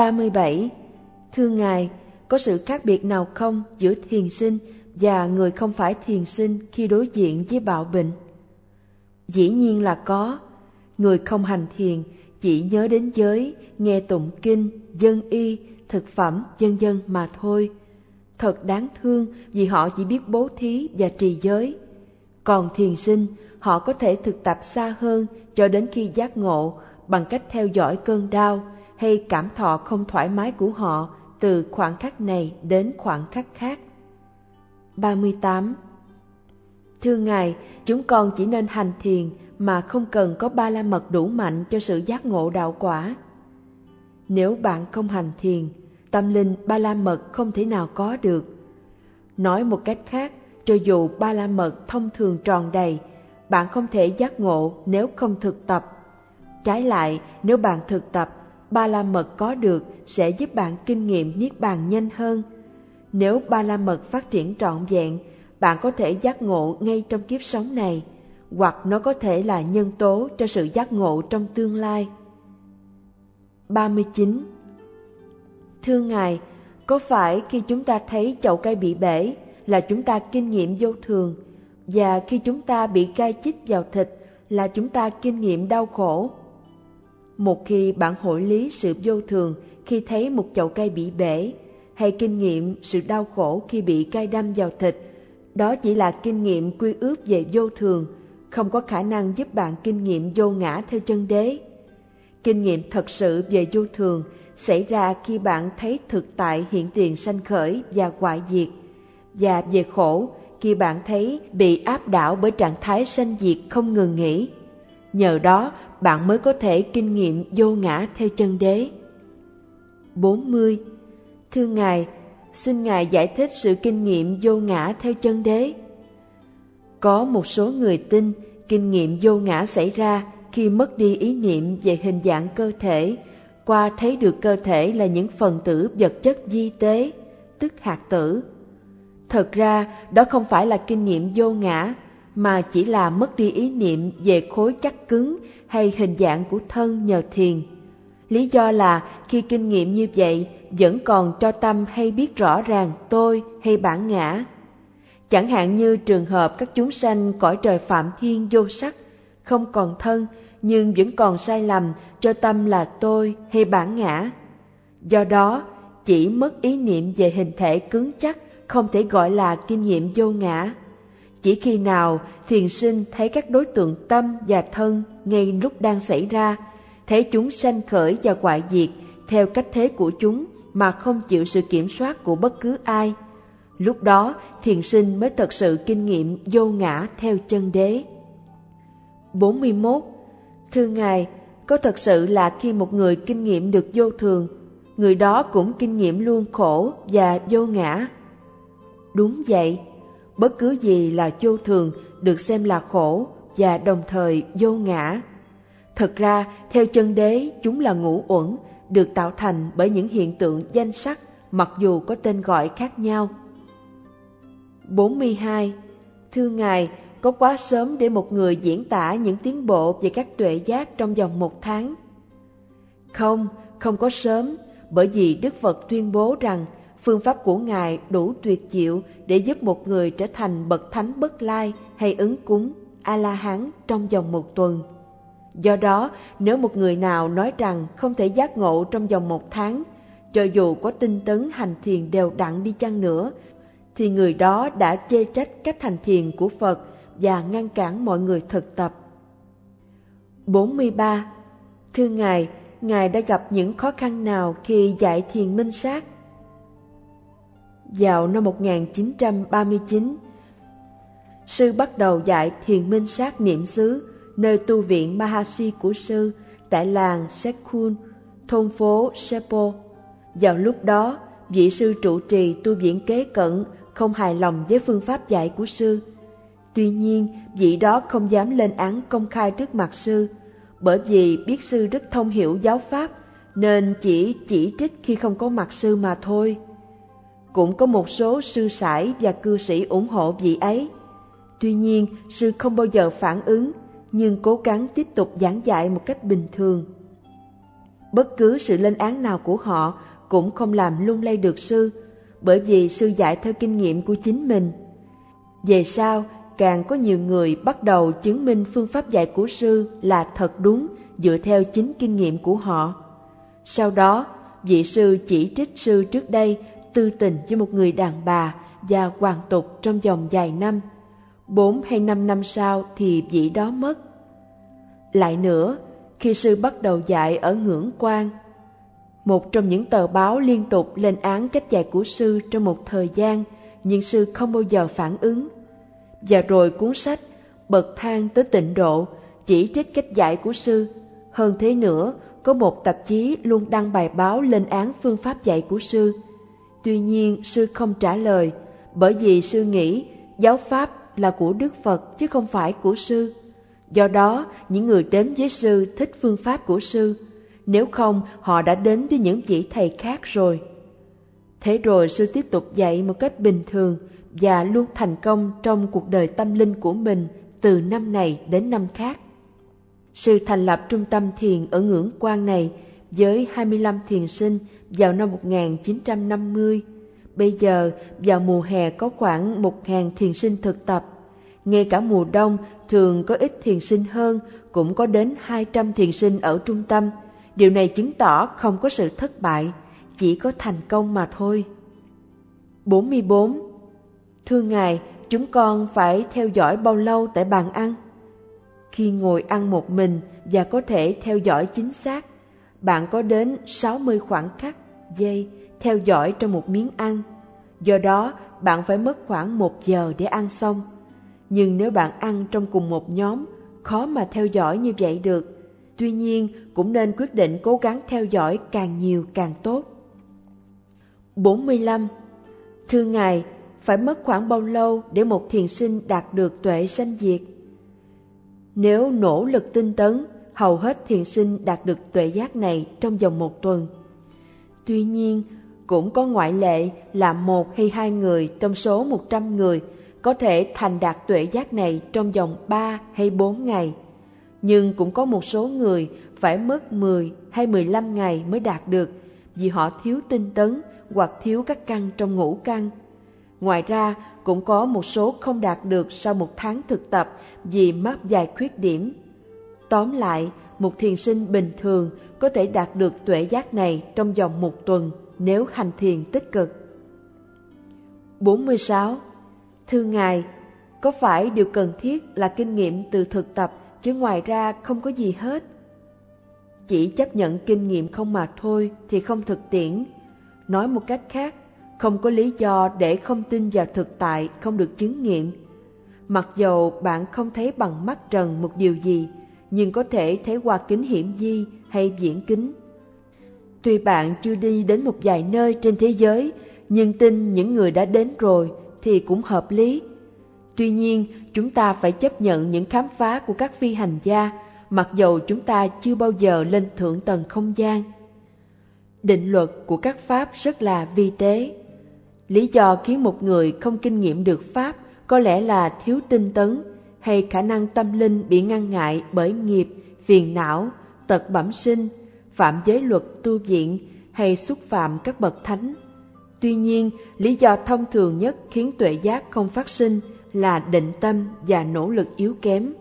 37. Thưa Ngài, có sự khác biệt nào không giữa thiền sinh và người không phải thiền sinh khi đối diện với bạo bệnh? Dĩ nhiên là có. Người không hành thiền chỉ nhớ đến giới, nghe tụng kinh, dân y, thực phẩm, dân dân mà thôi. Thật đáng thương vì họ chỉ biết bố thí và trì giới. Còn thiền sinh, họ có thể thực tập xa hơn cho đến khi giác ngộ bằng cách theo dõi cơn đau hay cảm thọ không thoải mái của họ từ khoảng khắc này đến khoảng khắc khác. 38. Thưa Ngài, chúng con chỉ nên hành thiền mà không cần có ba la mật đủ mạnh cho sự giác ngộ đạo quả. Nếu bạn không hành thiền, tâm linh ba la mật không thể nào có được. Nói một cách khác, cho dù ba la mật thông thường tròn đầy, bạn không thể giác ngộ nếu không thực tập. Trái lại, nếu bạn thực tập, ba la mật có được sẽ giúp bạn kinh nghiệm niết bàn nhanh hơn. Nếu ba la mật phát triển trọn vẹn, bạn có thể giác ngộ ngay trong kiếp sống này, hoặc nó có thể là nhân tố cho sự giác ngộ trong tương lai. 39. Thưa Ngài, có phải khi chúng ta thấy chậu cây bị bể là chúng ta kinh nghiệm vô thường, và khi chúng ta bị gai chích vào thịt là chúng ta kinh nghiệm đau khổ? Một khi bạn hội lý sự vô thường khi thấy một chậu cây bị bể, hay kinh nghiệm sự đau khổ khi bị cay đâm vào thịt, đó chỉ là kinh nghiệm quy ước về vô thường, không có khả năng giúp bạn kinh nghiệm vô ngã theo chân đế. Kinh nghiệm thật sự về vô thường xảy ra khi bạn thấy thực tại hiện tiền sanh khởi và hoại diệt, và về khổ khi bạn thấy bị áp đảo bởi trạng thái sanh diệt không ngừng nghỉ. Nhờ đó bạn mới có thể kinh nghiệm vô ngã theo chân đế. 40. Thưa Ngài, xin Ngài giải thích sự kinh nghiệm vô ngã theo chân đế. Có một số người tin kinh nghiệm vô ngã xảy ra khi mất đi ý niệm về hình dạng cơ thể, qua thấy được cơ thể là những phần tử vật chất di tế, tức hạt tử. Thật ra, đó không phải là kinh nghiệm vô ngã, mà chỉ là mất đi ý niệm về khối chắc cứng hay hình dạng của thân nhờ thiền. Lý do là khi kinh nghiệm như vậy vẫn còn cho tâm hay biết rõ ràng tôi hay bản ngã. Chẳng hạn như trường hợp các chúng sanh cõi trời phạm thiên vô sắc, không còn thân nhưng vẫn còn sai lầm cho tâm là tôi hay bản ngã. Do đó, chỉ mất ý niệm về hình thể cứng chắc không thể gọi là kinh nghiệm vô ngã. Chỉ khi nào thiền sinh thấy các đối tượng tâm và thân ngay lúc đang xảy ra, thấy chúng sanh khởi và hoại diệt theo cách thế của chúng mà không chịu sự kiểm soát của bất cứ ai. Lúc đó thiền sinh mới thật sự kinh nghiệm vô ngã theo chân đế. 41. Thưa Ngài, có thật sự là khi một người kinh nghiệm được vô thường, người đó cũng kinh nghiệm luôn khổ và vô ngã. Đúng vậy, bất cứ gì là vô thường được xem là khổ và đồng thời vô ngã. Thật ra, theo chân đế, chúng là ngũ uẩn, được tạo thành bởi những hiện tượng danh sắc mặc dù có tên gọi khác nhau. 42. Thưa Ngài, có quá sớm để một người diễn tả những tiến bộ về các tuệ giác trong vòng một tháng? Không, không có sớm, bởi vì Đức Phật tuyên bố rằng phương pháp của Ngài đủ tuyệt diệu để giúp một người trở thành bậc thánh bất lai hay ứng cúng A-la-hán trong vòng một tuần. Do đó, nếu một người nào nói rằng không thể giác ngộ trong vòng một tháng, cho dù có tinh tấn hành thiền đều đặn đi chăng nữa, thì người đó đã chê trách cách hành thiền của Phật và ngăn cản mọi người thực tập. 43. Thưa Ngài, Ngài đã gặp những khó khăn nào khi dạy thiền minh sát? Vào năm 1939, sư bắt đầu dạy thiền minh sát niệm xứ nơi tu viện Mahasi của sư tại làng Sekhun, thôn phố Sepo. Vào lúc đó, vị sư trụ trì tu viện kế cận không hài lòng với phương pháp dạy của sư. Tuy nhiên, vị đó không dám lên án công khai trước mặt sư, bởi vì biết sư rất thông hiểu giáo pháp, nên chỉ chỉ trích khi không có mặt sư mà thôi. Cũng có một số sư sãi và cư sĩ ủng hộ vị ấy. Tuy nhiên, sư không bao giờ phản ứng, nhưng cố gắng tiếp tục giảng dạy một cách bình thường. Bất cứ sự lên án nào của họ cũng không làm lung lay được sư, bởi vì sư dạy theo kinh nghiệm của chính mình. Về sau, càng có nhiều người bắt đầu chứng minh phương pháp dạy của sư là thật đúng dựa theo chính kinh nghiệm của họ. Sau đó, vị sư chỉ trích sư trước đây tư tình với một người đàn bà và hoàn tục trong vòng vài năm. Bốn hay năm năm sau thì vị đó mất. Lại nữa, khi sư bắt đầu dạy ở ngưỡng quan, một trong những tờ báo liên tục lên án cách dạy của sư trong một thời gian, nhưng sư không bao giờ phản ứng. Và rồi cuốn sách Bậc thang tới tịnh độ chỉ trích cách dạy của sư. Hơn thế nữa, có một tạp chí luôn đăng bài báo lên án phương pháp dạy của sư. Tuy nhiên, sư không trả lời, bởi vì sư nghĩ giáo pháp là của Đức Phật chứ không phải của sư. Do đó, những người đến với sư thích phương pháp của sư, nếu không họ đã đến với những vị thầy khác rồi. Thế rồi sư tiếp tục dạy một cách bình thường và luôn thành công trong cuộc đời tâm linh của mình từ năm này đến năm khác. Sư thành lập trung tâm thiền ở ngưỡng quan này với 25 thiền sinh vào năm 1950. Bây giờ, vào mùa hè có khoảng 1.000 thiền sinh thực tập. Ngay cả mùa đông thường có ít thiền sinh hơn, cũng có đến 200 thiền sinh ở trung tâm. Điều này chứng tỏ không có sự thất bại, chỉ có thành công mà thôi. 44. Thưa Ngài, chúng con phải theo dõi bao lâu tại bàn ăn? Khi ngồi ăn một mình và có thể theo dõi chính xác, bạn có đến 60 khoảng khắc, giây theo dõi trong một miếng ăn. Do đó, bạn phải mất khoảng một giờ để ăn xong. Nhưng nếu bạn ăn trong cùng một nhóm, khó mà theo dõi như vậy được. Tuy nhiên, cũng nên quyết định cố gắng theo dõi càng nhiều càng tốt. 45. Thưa Ngài, phải mất khoảng bao lâu để một thiền sinh đạt được tuệ sanh diệt? Nếu nỗ lực tinh tấn, hầu hết thiền sinh đạt được tuệ giác này trong vòng một tuần. Tuy nhiên, cũng có ngoại lệ là một hay hai người trong số 100 người có thể thành đạt tuệ giác này trong vòng 3 hay 4 ngày. Nhưng cũng có một số người phải mất 10 hay 15 ngày mới đạt được vì họ thiếu tinh tấn hoặc thiếu các căn trong ngũ căn. Ngoài ra, cũng có một số không đạt được sau một tháng thực tập vì mắc vài khuyết điểm. Tóm lại, một thiền sinh bình thường có thể đạt được tuệ giác này trong vòng một tuần nếu hành thiền tích cực. 46. Thưa Ngài, có phải điều cần thiết là kinh nghiệm từ thực tập chứ ngoài ra không có gì hết? Chỉ chấp nhận kinh nghiệm không mà thôi thì không thực tiễn. Nói một cách khác, không có lý do để không tin vào thực tại không được chứng nghiệm. Mặc dầu bạn không thấy bằng mắt trần một điều gì, nhưng có thể thấy qua kính hiểm di hay viễn kính. Tuy bạn chưa đi đến một vài nơi trên thế giới, nhưng tin những người đã đến rồi thì cũng hợp lý. Tuy nhiên, chúng ta phải chấp nhận những khám phá của các phi hành gia, mặc dầu chúng ta chưa bao giờ lên thượng tầng không gian. Định luật của các pháp rất là vi tế. Lý do khiến một người không kinh nghiệm được pháp có lẽ là thiếu tinh tấn hay khả năng tâm linh bị ngăn ngại bởi nghiệp, phiền não, tật bẩm sinh, phạm giới luật tu viện hay xúc phạm các bậc thánh. Tuy nhiên, lý do thông thường nhất khiến tuệ giác không phát sinh là định tâm và nỗ lực yếu kém.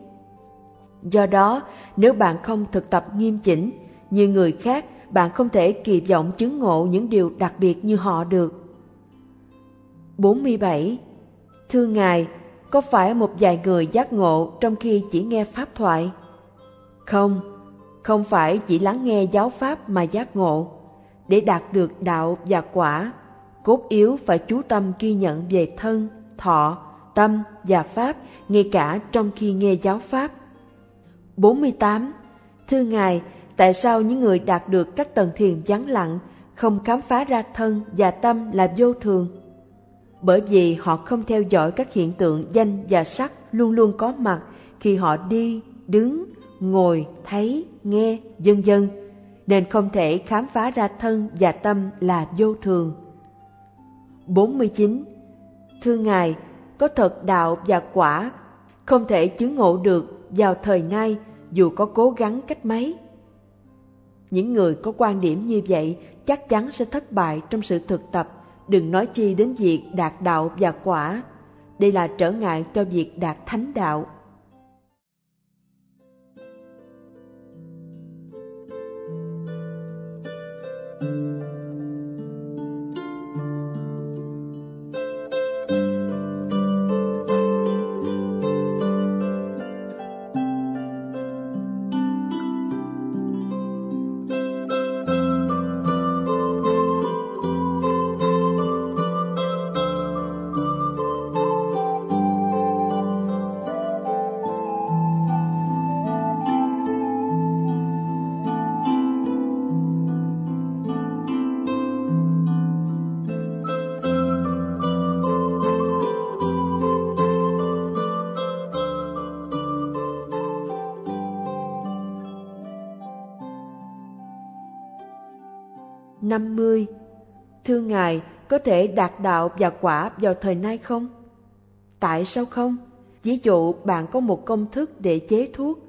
Do đó, nếu bạn không thực tập nghiêm chỉnh, như người khác, bạn không thể kỳ vọng chứng ngộ những điều đặc biệt như họ được. 47. Thưa Ngài, có phải một vài người giác ngộ trong khi chỉ nghe Pháp thoại? Không, không phải chỉ lắng nghe giáo Pháp mà giác ngộ. Để đạt được đạo và quả, cốt yếu phải chú tâm ghi nhận về thân, thọ, tâm và Pháp ngay cả trong khi nghe giáo Pháp. 48. Thưa Ngài, tại sao những người đạt được các tầng thiền vắng lặng không khám phá ra thân và tâm là vô thường? Bởi vì họ không theo dõi các hiện tượng danh và sắc luôn luôn có mặt khi họ đi, đứng, ngồi, thấy, nghe, vân vân, nên không thể khám phá ra thân và tâm là vô thường. 49. Thưa Ngài, có thật đạo và quả không thể chứng ngộ được vào thời nay dù có cố gắng cách mấy. Những người có quan điểm như vậy chắc chắn sẽ thất bại trong sự thực tập, đừng nói chi đến việc đạt đạo và quả. Đây là trở ngại cho việc đạt thánh đạo. 50. Thưa Ngài, có thể đạt đạo và quả vào thời nay không? Tại sao không? Ví dụ bạn có một công thức để chế thuốc,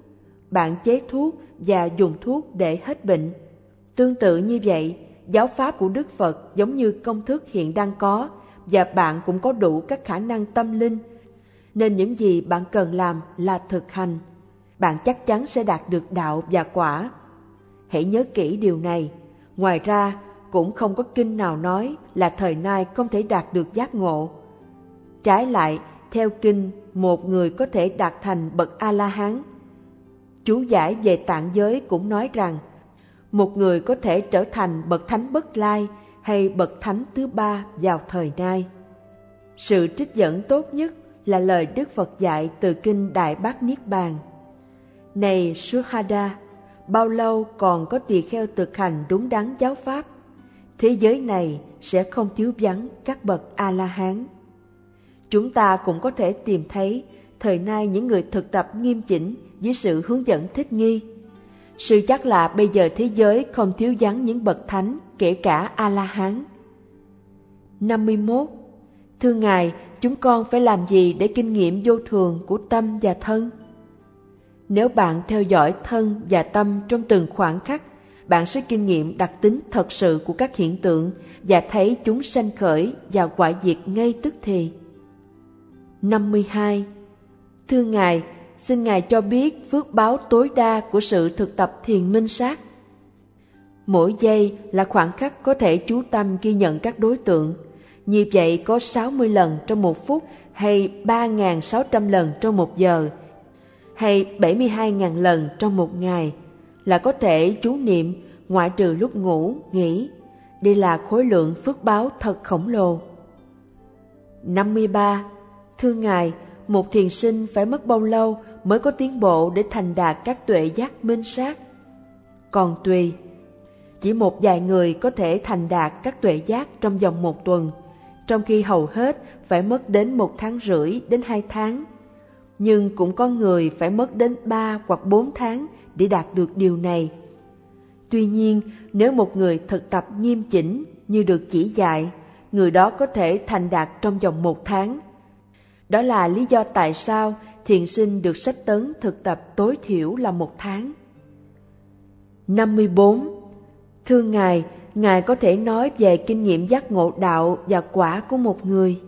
bạn chế thuốc và dùng thuốc để hết bệnh. Tương tự như vậy, giáo pháp của Đức Phật giống như công thức hiện đang có và bạn cũng có đủ các khả năng tâm linh. Nên những gì bạn cần làm là thực hành. Bạn chắc chắn sẽ đạt được đạo và quả. Hãy nhớ kỹ điều này. Ngoài ra, cũng không có kinh nào nói là thời nay không thể đạt được giác ngộ. Trái lại, theo kinh, một người có thể đạt thành bậc A-la-hán. Chú giải về tạng giới cũng nói rằng, một người có thể trở thành bậc thánh bất lai hay bậc thánh thứ ba vào thời nay. Sự trích dẫn tốt nhất là lời Đức Phật dạy từ kinh Đại Bát Niết Bàn. Này Suhada, bao lâu còn có tỳ kheo thực hành đúng đắn giáo pháp? Thế giới này sẽ không thiếu vắng các bậc A-la-hán. Chúng ta cũng có thể tìm thấy thời nay những người thực tập nghiêm chỉnh dưới sự hướng dẫn thích nghi. Sự chắc là bây giờ thế giới không thiếu vắng những bậc thánh, kể cả A-la-hán. 51. Thưa Ngài, chúng con phải làm gì để kinh nghiệm vô thường của tâm và thân? Nếu bạn theo dõi thân và tâm trong từng khoảng khắc bạn sẽ kinh nghiệm đặc tính thật sự của các hiện tượng và thấy chúng sanh khởi và quả diệt ngay tức thì. 52. Thưa Ngài, xin Ngài cho biết phước báo tối đa của sự thực tập thiền minh sát. Mỗi giây là khoảng khắc có thể chú tâm ghi nhận các đối tượng. Như vậy có 60 lần trong một phút hay 3.600 lần trong một giờ hay 72.000 lần trong một ngày – là có thể chú niệm ngoại trừ lúc ngủ, nghỉ. Đây là khối lượng phước báo thật khổng lồ. 53. Thưa Ngài, một thiền sinh phải mất bao lâu mới có tiến bộ để thành đạt các tuệ giác minh sát? Còn tùy, chỉ một vài người có thể thành đạt các tuệ giác trong vòng một tuần, trong khi hầu hết phải mất đến một tháng rưỡi đến hai tháng. Nhưng cũng có người phải mất đến ba hoặc bốn tháng để đạt được điều này. Tuy nhiên, nếu một người thực tập nghiêm chỉnh như được chỉ dạy, người đó có thể thành đạt trong vòng một tháng. Đó là lý do tại sao thiền sinh được sách tấn thực tập tối thiểu là một tháng. 54. Thưa Ngài, Ngài có thể nói về kinh nghiệm giác ngộ đạo và quả của một người.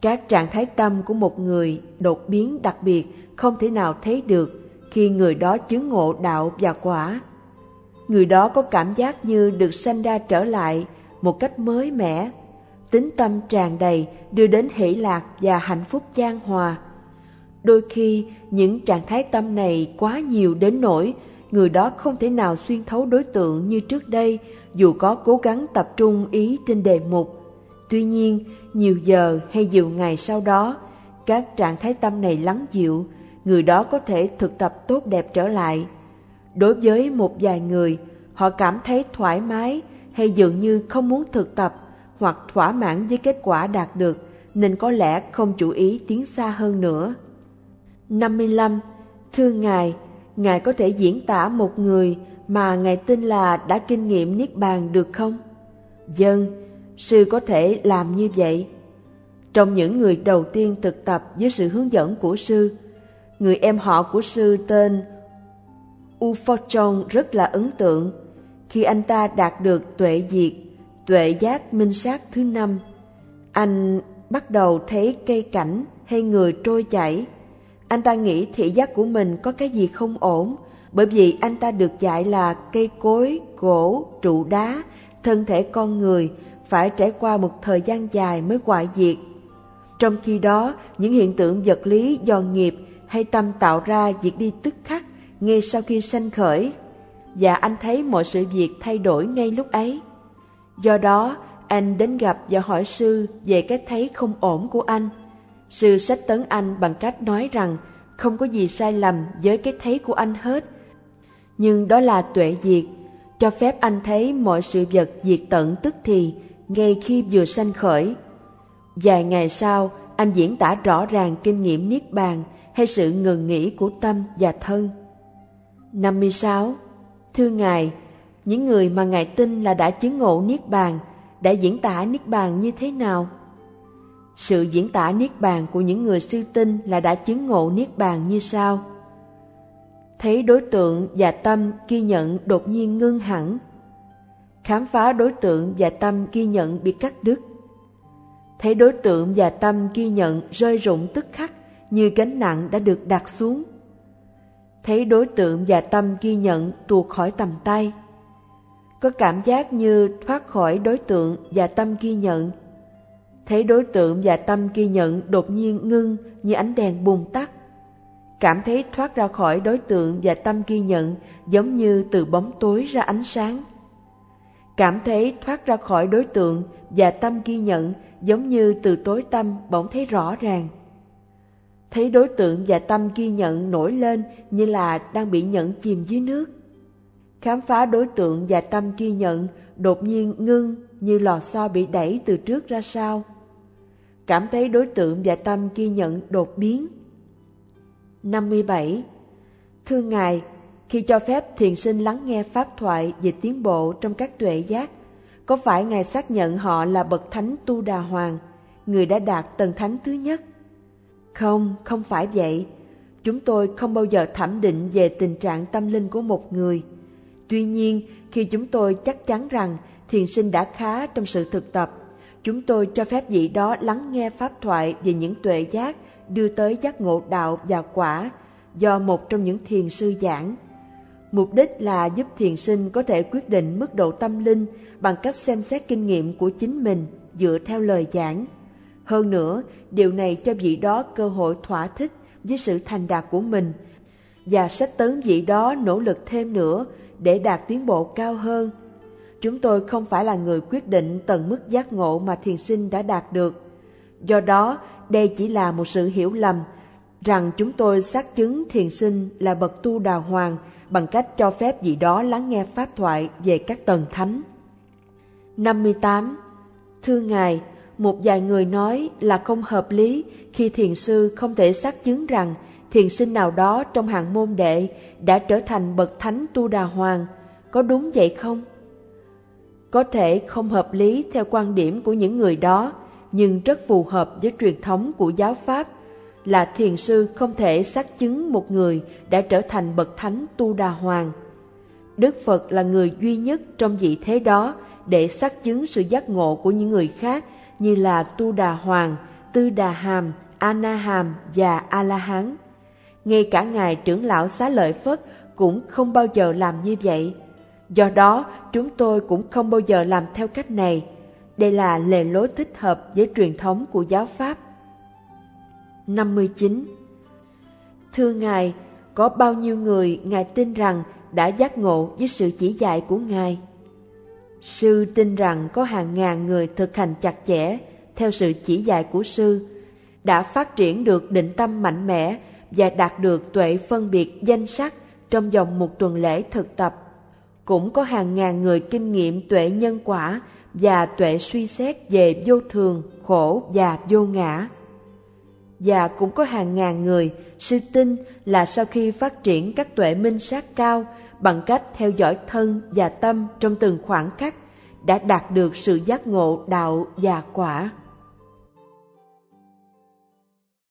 Các trạng thái tâm của một người đột biến đặc biệt không thể nào thấy được khi người đó chứng ngộ đạo và quả. Người đó có cảm giác như được sanh ra trở lại một cách mới mẻ, tính tâm tràn đầy đưa đến hỷ lạc và hạnh phúc chan hòa. Đôi khi những trạng thái tâm này quá nhiều đến nỗi người đó không thể nào xuyên thấu đối tượng như trước đây dù có cố gắng tập trung ý trên đề mục. Tuy nhiên, nhiều giờ hay nhiều ngày sau đó, các trạng thái tâm này lắng dịu, người đó có thể thực tập tốt đẹp trở lại. Đối với một vài người, họ cảm thấy thoải mái hay dường như không muốn thực tập hoặc thỏa mãn với kết quả đạt được nên có lẽ không chủ ý tiến xa hơn nữa. 55. Thưa Ngài, Ngài có thể diễn tả một người mà Ngài tin là đã kinh nghiệm Niết Bàn được không? Dân, sư có thể làm như vậy. Trong những người đầu tiên thực tập với sự hướng dẫn của sư, người em họ của sư tên U rất là ấn tượng khi anh ta đạt được tuệ diệt, tuệ giác minh sát thứ năm. Anh bắt đầu thấy cây cảnh hay người trôi chảy. Anh ta nghĩ thị giác của mình có cái gì không ổn, bởi vì anh ta được dạy là cây cối, gỗ, trụ đá, thân thể con người phải trải qua một thời gian dài mới hoại diệt. Trong khi đó, những hiện tượng vật lý do nghiệp hay tâm tạo ra việc đi tức khắc ngay sau khi sanh khởi. Và anh thấy mọi sự việc thay đổi ngay lúc ấy. Do đó, anh đến gặp và hỏi sư về cái thấy không ổn của anh. Sư sách tấn anh bằng cách nói rằng không có gì sai lầm với cái thấy của anh hết. Nhưng đó là tuệ diệt, cho phép anh thấy mọi sự vật diệt tận tức thì ngay khi vừa sanh khởi. Vài ngày sau, anh diễn tả rõ ràng kinh nghiệm niết bàn hay sự ngừng nghỉ của tâm và thân. 56. Thưa Ngài, những người mà Ngài tin là đã chứng ngộ niết bàn đã diễn tả niết bàn như thế nào? Sự diễn tả niết bàn của những người sư tinh là đã chứng ngộ niết bàn như sau. Thấy đối tượng và tâm ghi nhận đột nhiên ngưng hẳn. Khám phá đối tượng và tâm ghi nhận bị cắt đứt. Thấy đối tượng và tâm ghi nhận rơi rụng tức khắc như gánh nặng đã được đặt xuống. Thấy đối tượng và tâm ghi nhận tuột khỏi tầm tay. Có cảm giác như thoát khỏi đối tượng và tâm ghi nhận thấy đối tượng và tâm ghi nhận đột nhiên ngưng như ánh đèn bùng tắt. Cảm thấy thoát ra khỏi đối tượng và tâm ghi nhận giống như từ bóng tối ra ánh sáng. Cảm thấy thoát ra khỏi đối tượng và tâm ghi nhận giống như từ tối tâm bỗng thấy rõ ràng. Thấy đối tượng và tâm ghi nhận nổi lên như là đang bị nhận chìm dưới nước. Khám phá đối tượng và tâm ghi nhận đột nhiên ngưng như lò xo bị đẩy từ trước ra sau cảm thấy đối tượng và tâm ghi nhận đột biến. 57. Thưa Ngài, khi cho phép thiền sinh lắng nghe pháp thoại về tiến bộ trong các tuệ giác, có phải Ngài xác nhận họ là bậc thánh Tu Đà Hoàng, người đã đạt tầng thánh thứ nhất? Không, không phải vậy. Chúng tôi không bao giờ thẩm định về tình trạng tâm linh của một người. Tuy nhiên, khi chúng tôi chắc chắn rằng thiền sinh đã khá trong sự thực tập, Chúng tôi cho phép vị đó lắng nghe pháp thoại về những tuệ giác đưa tới giác ngộ đạo và quả do một trong những thiền sư giảng. Mục đích là giúp thiền sinh có thể quyết định mức độ tâm linh bằng cách xem xét kinh nghiệm của chính mình dựa theo lời giảng. Hơn nữa, điều này cho vị đó cơ hội thỏa thích với sự thành đạt của mình và sách tấn vị đó nỗ lực thêm nữa để đạt tiến bộ cao hơn Chúng tôi không phải là người quyết định tầng mức giác ngộ mà thiền sinh đã đạt được. Do đó, đây chỉ là một sự hiểu lầm rằng chúng tôi xác chứng thiền sinh là bậc tu đào hoàng bằng cách cho phép vị đó lắng nghe pháp thoại về các tầng thánh. 58. Thưa Ngài, một vài người nói là không hợp lý khi thiền sư không thể xác chứng rằng thiền sinh nào đó trong hàng môn đệ đã trở thành bậc thánh tu đà hoàng. Có đúng vậy không? Có thể không hợp lý theo quan điểm của những người đó, nhưng rất phù hợp với truyền thống của giáo Pháp là thiền sư không thể xác chứng một người đã trở thành bậc thánh tu đà hoàng. Đức Phật là người duy nhất trong vị thế đó để xác chứng sự giác ngộ của những người khác như là tu đà hoàng, tư đà hàm, ana hàm và a la hán. Ngay cả ngài trưởng lão xá lợi Phất cũng không bao giờ làm như vậy. Do đó, chúng tôi cũng không bao giờ làm theo cách này. Đây là lề lối thích hợp với truyền thống của giáo Pháp. 59. Thưa Ngài, có bao nhiêu người Ngài tin rằng đã giác ngộ với sự chỉ dạy của Ngài? Sư tin rằng có hàng ngàn người thực hành chặt chẽ theo sự chỉ dạy của Sư, đã phát triển được định tâm mạnh mẽ và đạt được tuệ phân biệt danh sắc trong vòng một tuần lễ thực tập cũng có hàng ngàn người kinh nghiệm tuệ nhân quả và tuệ suy xét về vô thường, khổ và vô ngã. Và cũng có hàng ngàn người sư tin là sau khi phát triển các tuệ minh sát cao bằng cách theo dõi thân và tâm trong từng khoảng khắc đã đạt được sự giác ngộ đạo và quả.